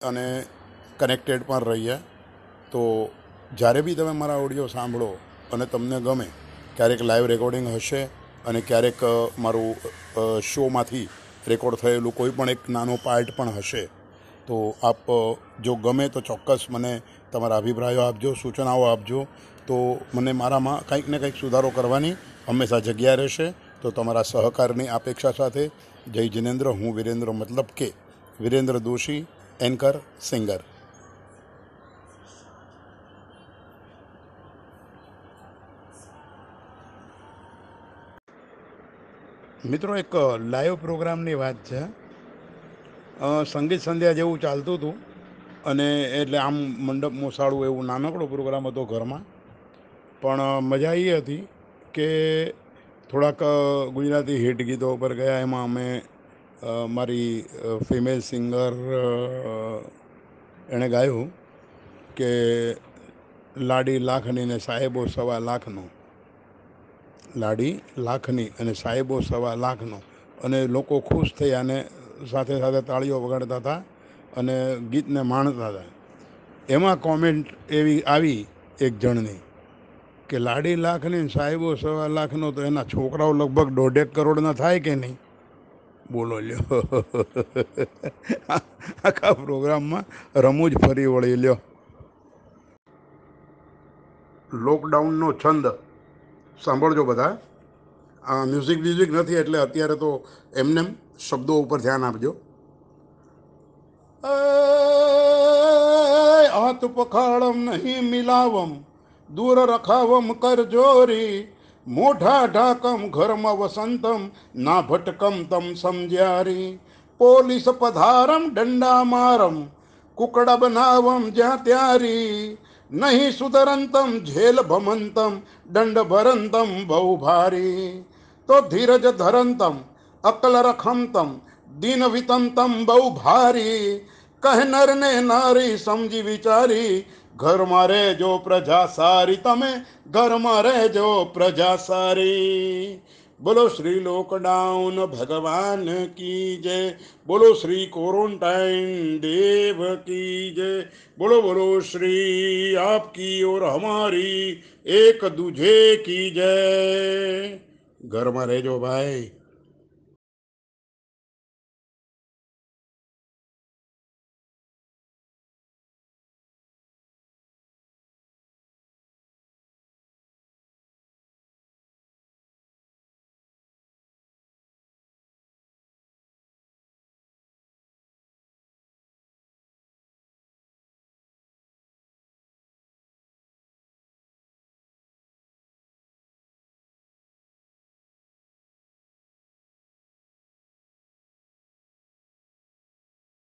અને કનેક્ટેડ પણ રહીએ. તો જ્યારે બી તમે મારા ઓડિયો સાંભળો અને તમને ગમે, ક્યારેક લાઈવ રેકોર્ડિંગ હશે અને ક્યારેક મારું શોમાંથી રેકોર્ડ થયેલું કોઈ પણ એક નાનો પાર્ટ પણ હશે, તો આપ જો ગમે તો ચોક્કસ મને તમારા અભિપ્રાયો આપજો, સૂચનાઓ આપજો. તો મને મારામાં કંઈક ને કંઈક સુધારો કરવાની હંમેશા જગ્યા રહેશે. તો તમારા સહકારની અપેક્ષા સાથે જય જિનેન્દ્ર, હું વિરેન્દ્ર મતલબ કે વિરેન્દ્ર દોશી. Anchor singer. મિત્રો, એક લાઈવ પ્રોગ્રામની વાત છે. સંગીત સંધ્યા જેવું ચાલતું હતું. અને એટલે આમ મંડપ મોસાળું એવું નાનકડો પ્રોગ્રામ હતો ઘરમાં. પણ મજા એ હતી કે થોડાક ગુજરાતી હિટ ગીતો ઉપર ગયા. એમાં અમે મારી ફિમેલ સિંગર એણે ગાયું કે લાડી લાખની ને સાહેબો સવા લાખનો. લાડી લાખની અને સાહેબો સવા લાખનો. અને લોકો ખુશ થયા અને સાથે સાથે તાળીઓ વગાડતા હતા અને ગીતને માણતા હતા. એમાં કોમેન્ટ એવી આવી એક જણની કે લાડી લાખની સાહેબો સવા લાખનો તો એના છોકરાઓ લગભગ દોઢેક કરોડના થાય કે નહીં? બોલો લ્યો. આખા પ્રોગ્રામમાં રમૂજ ફરી વળી લ્યો. લોકડાઉનનો છંદ. સાંભળજો બધા. આ મ્યુઝિક મ્યુઝિક નથી એટલે અત્યારે તો એમને શબ્દો ઉપર ધ્યાન આપજો. હાથ પખાડમ નહીં મિલાવમ. દૂર રખાવમ કરજોરી મોઢા ઢાકમ ઘરમાં વસંતમ ના ભટકમ તમ સમજ્યારી પોલીસ પધારમ દંડા મારમ કુકડા બનાવમ જ્યાં ત્યારી નહીં સુધરંતમ જેલ ભમંતમ દંડ ભરંતમ બહુ ભારી તો ધીરજ ધરંતમ અકલ રખમતમ દિન વિતંતમ બહુ ભારી કહેનર ને નારી સમજી વિચારી ઘરમાં રહેજો પ્રજા સારી તમે ઘરમાં રહેજો પ્રજા સારી બોલો શ્રી લોકડાઉન ભગવાન કી જય બોલો શ્રી ક્વોરન્ટાइन દેવ કી જય બોલો બોલો શ્રી આપકી ઓર હમારી એક દૂજે કી જય ઘરમાં રહેજો ભાઈ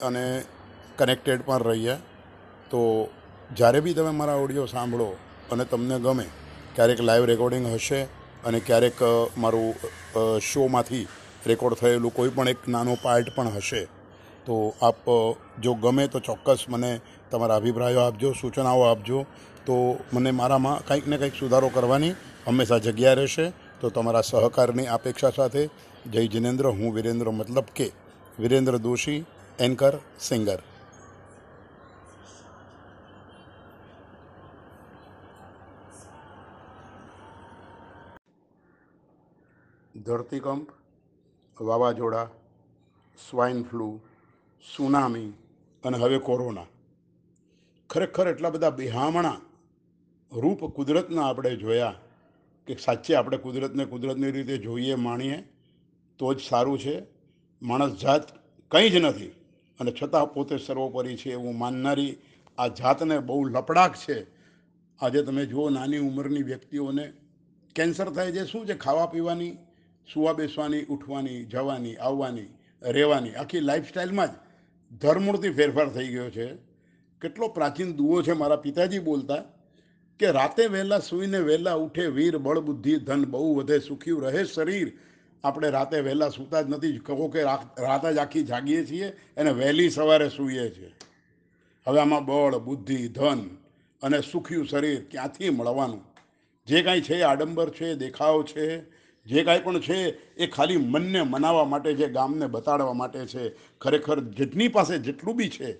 અને કનેક્ટેડ પણ રહીએ. તો જ્યારે બી તમે મારા ઓડિયો સાંભળો અને તમને ગમે, ક્યારેક લાઈવ રેકોર્ડિંગ હશે અને ક્યારેક મારું શોમાંથી રેકોર્ડ થયેલું કોઈ પણ એક નાનો પાર્ટ પણ હશે, તો આપ જો ગમે તો ચોક્કસ મને તમારા અભિપ્રાયો આપજો, સૂચનાઓ આપજો. તો મને મારામાં કંઈક ને કંઈક સુધારો કરવાની હંમેશા જગ્યા રહેશે. તો તમારા સહકારની અપેક્ષા સાથે જય જિનેન્દ્ર, હું વિરેન્દ્ર મતલબ કે વિરેન્દ્ર દોશી. Anchor singer. ધરતીકંપ, વાવાઝોડા, સ્વાઇન ફ્લૂ, સુનામી અને હવે કોરોના. ખરેખર એટલા બધા બિહામણા રૂપ કુદરતના આપણે જોયા કે સાચે આપણે કુદરતને કુદરતની રીતે જોઈએ, માણીએ, તો જ સારું છે. માણસ જાત કંઈ જ નથી. અને છતાં પોતે સર્વોપરી છે એવું માનનારી આ જાતને બહુ લપડાક છે. આજે તમે જુઓ નાની ઉંમરની વ્યક્તિઓને કેન્સર થાય છે, શું છે? ખાવા પીવાની, સુવા બેસવાની, ઉઠવાની, જવાની, આવવાની, રહેવાની, આખી લાઈફસ્ટાઈલમાં જ ધરમૂળથી ફેરફાર થઈ ગયો છે. કેટલો પ્રાચીન દુઓ છે મારા પિતાજી બોલતા કે રાતે વહેલા સૂઈને વહેલા ઉઠે, વીર બળ બુદ્ધિ ધન બહુ વધે સુખ્યું રહે, શરીર આપણે રાતે વહેલા સૂતા જ નથી. કહો કે રાત જ આખી જાગીએ છીએ અને વહેલી સવારે સૂઈએ છીએ. હવે આમાં બળ, બુદ્ધિ, ધન અને સુખ્યું શરીર ક્યાંથી મળવાનું? જે કાંઈ છે આડંબર છે, દેખાવ છે. જે કાંઈ પણ છે એ ખાલી મનને મનાવવા માટે છે, ગામને બતાડવા માટે છે. ખરેખર જેટની પાસે જેટલું બી છે,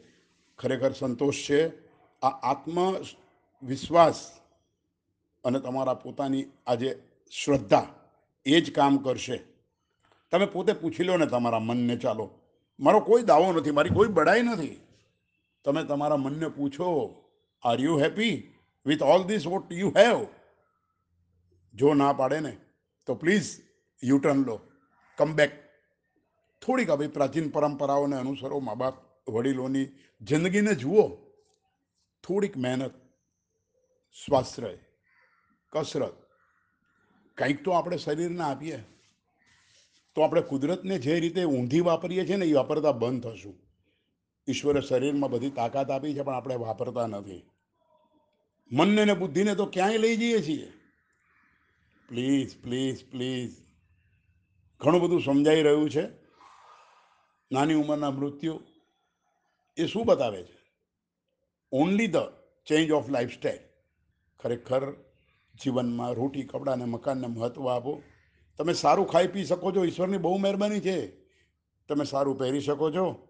ખરેખર સંતોષ છે. આ આત્મવિશ્વાસ અને તમારા પોતાની આજે શ્રદ્ધા એ જ કામ કરશે. તમે પોતે પૂછી લો ને તમારા મનને, ચાલો. મારો કોઈ દાવો નથી, મારી કોઈ બડાઈ નથી. તમે તમારા મનને પૂછો are you happy with all this what you have જો ના પાડે ને, તો પ્લીઝ યુ ટર્ન લો. કમ બેક થોડીક આવી પ્રાચીન પરંપરાઓને અનુસરો મા બાપ વડીલોની જિંદગીને જુઓ. થોડીક મહેનત, સ્વાશ્રય, કસરત. કંઈક તો આપણે શરીરને આપીએ. તો આપણે કુદરતને જે રીતે ઊંધી વાપરીએ છીએ ને એ વાપરતા બંધ થશું. ઈશ્વરે શરીરમાં બધી તાકાત આપી છે, પણ આપણે વાપરતા નથી. મનને ને બુદ્ધિને તો ક્યાંય લઈ જઈએ છીએ. Please please please. ઘણું બધું સમજાઈ રહ્યું છે. નાની ઉંમરના મૃત્યુ એ શું બતાવે છે? Only the change of lifestyle ખરેખર જીવનમાં રોટી, કપડાં અને મકાનને મહત્ત્વ આપો. તમે સારું ખાઈ પી શકો છો, ઈશ્વરની બહુ મહેરબાની છે. તમે સારું પહેરી શકો છો.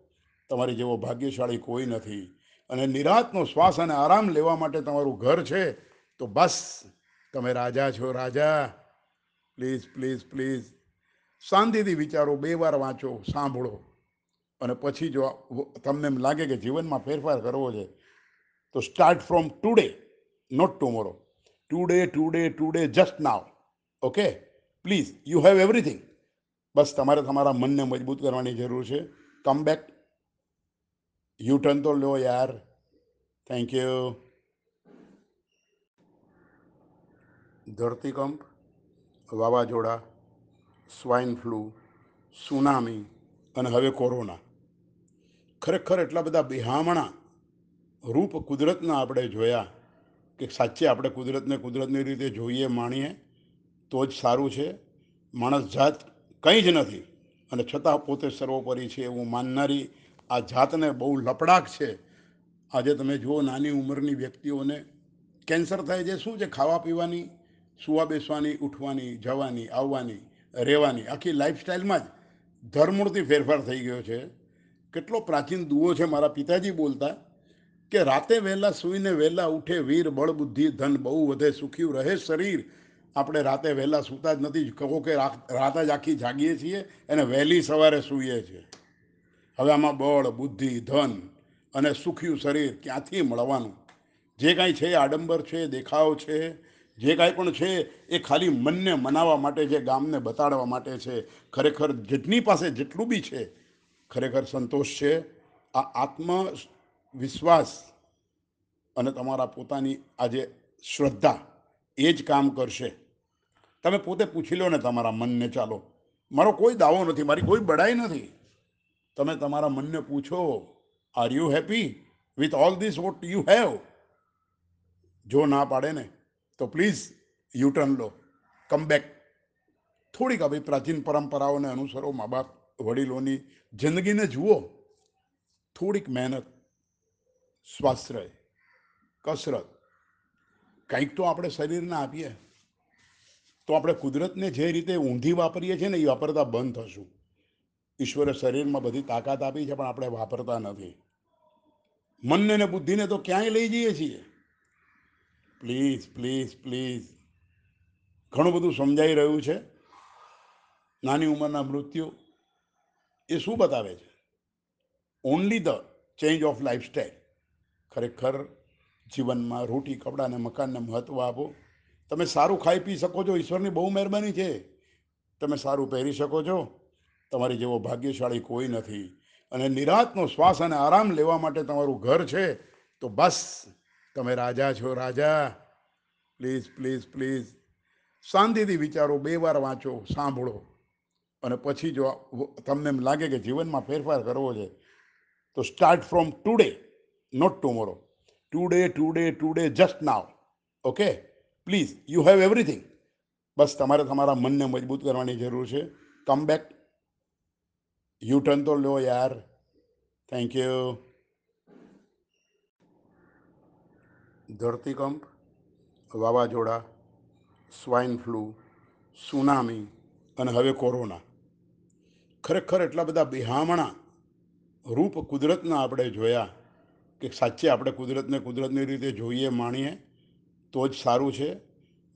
તમારી જેવો ભાગ્યશાળી કોઈ નથી. અને નિરાતનો શ્વાસ અને આરામ લેવા માટે તમારું ઘર છે, તો બસ. તમે રાજા છો, રાજા. Please please please. શાંતિથી વિચારો, બે વાર વાંચો, સાંભળો. અને પછી જો તમને એમ લાગે કે જીવનમાં ફેરફાર કરવો છે, તો start from today, not tomorrow. Today today today, just now. Okay? Please you have everything બસ તમારે તમારા મનને મજબૂત કરવાની જરૂર છે. કમ બેક યુ ટર્ન તો લો યાર. થેન્ક યુ ધરતીકંપ, વાવાઝોડા સ્વાઇન ફ્લૂ સુનામી અને હવે કોરોના. ખરેખર એટલા બધા બિહામણા રૂપ કુદરતના આપણે જોયા કે સાચે આપણે કુદરતને કુદરતની રીતે જોઈએ, માણીએ તો જ સારું છે. માણસ જાત કંઈ જ નથી. અને છતાં પોતે સર્વોપરી છે એવું માનનારી આ જાતને બહુ લપડાક છે. આજે તમે જુઓ નાની ઉંમરની વ્યક્તિઓને કેન્સર થાય છે. શું છે? ખાવા પીવાની, સુવા બેસવાની, ઉઠવાની, જવાની, આવવાની, રહેવાની આખી લાઈફસ્ટાઈલમાં જ ધરમૂળથી ફેરફાર થઈ ગયો છે. કેટલો પ્રાચીન દુઓ છે મારા પિતાજી બોલતા કે રાતે વહેલા સૂઈને વહેલા ઉઠે વીર બળ બુદ્ધિ ધન બહુ વધે સુખ્યું રહે શરીર. આપણે રાતે વહેલા સૂતા જ નથી. કહો કે રાત જ આખી જાગીએ છીએ અને વહેલી સવારે સૂઈએ છીએ. હવે આમાં બળ, બુદ્ધિ, ધન અને સુખ્યું શરીર ક્યાંથી મળવાનું? જે કાંઈ છે આડંબર છે, દેખાવ છે. જે કાંઈ પણ છે એ ખાલી મનને મનાવવા માટે છે, ગામને બતાડવા માટે છે. ખરેખર જેટની પાસે જેટલું બી છે, ખરેખર સંતોષ છે. આ આત્મ વિશ્વાસ અને તમારા પોતાની આજે શ્રદ્ધા એ જ કામ કરશે. તમે પોતે પૂછી લો ને તમારા મનને, ચાલો. મારો કોઈ દાવો નથી, મારી કોઈ બડાઈ નથી. તમે તમારા મનને પૂછો are you happy with all this what you have જો ના પાડે ને, તો પ્લીઝ યુ ટર્ન લો. કમ બેક થોડીક આવી પ્રાચીન પરંપરાઓને અનુસરો, મા બાપ, વડીલોની જિંદગીને જુઓ. થોડીક મહેનત, સ્વાશ્રય, કસરત. કંઈક તો આપણે શરીરને આપીએ. તો આપણે કુદરતને જે રીતે ઊંધી વાપરીએ છીએ ને એ વાપરતા બંધ થશું. ઈશ્વરે શરીરમાં બધી તાકાત આપી છે, પણ આપણે વાપરતા નથી. મનને ને બુદ્ધિને તો ક્યાંય લઈ જઈએ છીએ. Please please please. ઘણું બધું સમજાઈ રહ્યું છે. નાની ઉંમરના મૃત્યુ એ શું બતાવે છે? Only the change of lifestyle ખરેખર જીવનમાં રોટી, કપડાં અને મકાનને મહત્ત્વ આપો. તમે સારું ખાઈ પી શકો છો, ઈશ્વરની બહુ મહેરબાની છે. તમે સારું પહેરી શકો છો. તમારી જેવો ભાગ્યશાળી કોઈ નથી. અને નિરાતનો શ્વાસ અને આરામ લેવા માટે તમારું ઘર છે, તો બસ. તમે રાજા છો, રાજા. Please please please. શાંતિથી વિચારો, બે વાર વાંચો, સાંભળો. અને પછી જો તમને એમ લાગે કે જીવનમાં ફેરફાર કરવો છે, તો start from today, not tomorrow. Today today today, just now. Okay? Please you have everything બસ તમારે તમારા મનને મજબૂત કરવાની જરૂર છે. કમ બેક યુ ટર્ન તો લો યાર. થેન્ક યુ ધરતીકંપ, વાવાઝોડા સ્વાઇન ફ્લૂ સુનામી અને હવે કોરોના ખરેખર એટલા બધા બિહામણા રૂપ કુદરતના આપણે જોયા કે સાચે આપણે કુદરતને કુદરતની રીતે જોઈએ, માણીએ તો જ સારું છે.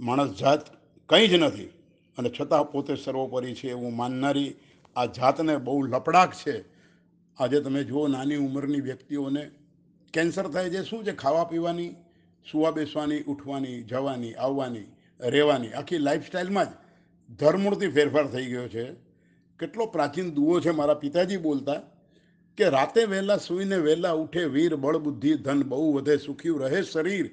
માણસ જાત કંઈ જ નથી. અને છતાં પોતે સર્વોપરી છે એવું માનનારી આ જાતને બહુ લપડાક છે. આજે તમે જુઓ નાની ઉંમરની વ્યક્તિઓને કેન્સર થાય છે. શું છે? ખાવા પીવાની, સુવા બેસવાની, ઉઠવાની, જવાની, આવવાની, રહેવાની આખી લાઈફસ્ટાઈલમાં જ ધરમૂળથી ફેરફાર થઈ ગયો છે. કેટલો પ્રાચીન દુઓ છે મારા પિતાજી બોલતા કે રાતે વહેલા સૂઈને વહેલા ઉઠે વીર બળબુદ્ધિ ધન બહુ વધે, સુખ્યું રહે શરીર.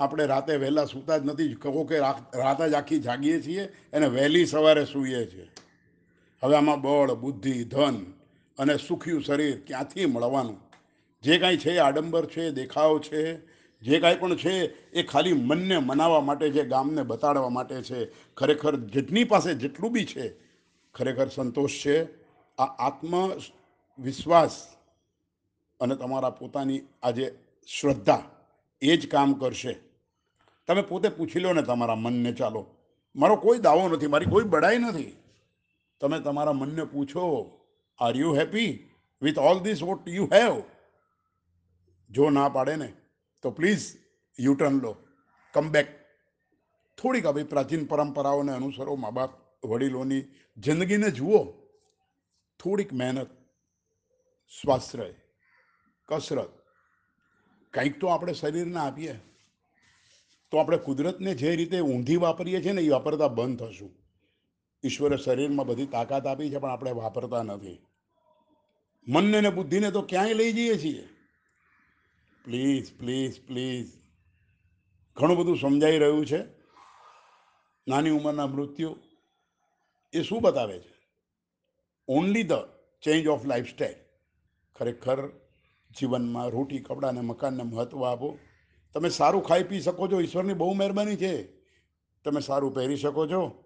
આપણે રાતે વહેલા સૂતા જ નથી. કહો કે રાત જ આખી જાગીએ છીએ અને વહેલી સવારે સૂઈએ છીએ. હવે આમાં બળ, બુદ્ધિ, ધન અને સુખ્યું શરીર ક્યાંથી મળવાનું? જે કાંઈ છે આડંબર છે, દેખાવ છે, જે કાંઈ પણ છે એ ખાલી મનને મનાવવા માટે છે, ગામને બતાડવા માટે છે. ખરેખર જેટની પાસે જેટલું બી છે, ખરેખર સંતોષ છે. આ આત્મ વિશ્વાસ અને તમારા પોતાની આજે શ્રદ્ધા એ જ કામ કરશે. તમે પોતે પૂછી લો ને તમારા મનને ચાલો. મારો કોઈ દાવો નથી, મારી કોઈ બડાઈ નથી. તમે તમારા મનને પૂછો are you happy with all this what you have જો ના પાડે ને, તો પ્લીઝ યુ ટર્ન લો. કમ બેક થોડીક આવી પ્રાચીન પરંપરાઓને અનુસરો મા બાપ વડીલોની જિંદગીને જુઓ. થોડીક મહેનત, સ્વાશ્રય, કસરત કંઈક તો આપણે શરીરને આપીએ. તો આપણે કુદરતને જે રીતે ઊંધી વાપરીએ છીએ ને એ વાપરતા બંધ થશું. ઈશ્વરે શરીરમાં બધી તાકાત આપી છે, પણ આપણે વાપરતા નથી. મનને ને બુદ્ધિને તો ક્યાંય લઈ જઈએ છીએ. Please please please. ઘણું બધું સમજાઈ રહ્યું છે. નાની ઉંમરના મૃત્યુ એ શું બતાવે છે? Only the change of lifestyle ખરેખર જીવનમાં રોટી કપડાને મકાનને મહત્ત્વ આપો. તમે સારું ખાઈ પી શકો છો, ઈશ્વરની બહુ મહેરબાની છે. તમે સારું પહેરી શકો છો.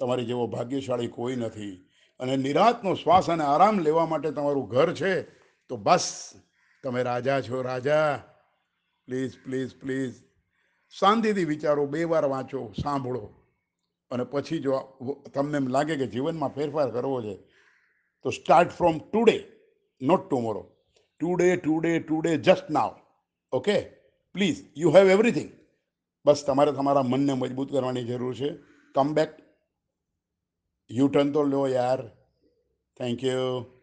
તમારી જેવો ભાગ્યશાળી કોઈ નથી. અને નિરાતનો શ્વાસ અને આરામ લેવા માટે તમારું ઘર છે, તો બસ. તમે રાજા છો, રાજા. Please please please. શાંતિથી વિચારો, બે વાર વાંચો, સાંભળો. અને પછી જો તમને એમ લાગે કે જીવનમાં ફેરફાર કરવો છે, તો start from today not tomorrow today today today just now okay please you have everything બસ તમારે તમારા મનને મજબૂત કરવાની જરૂર છે. કમ બેક યુ ટર્ન તો લો યાર. Thank you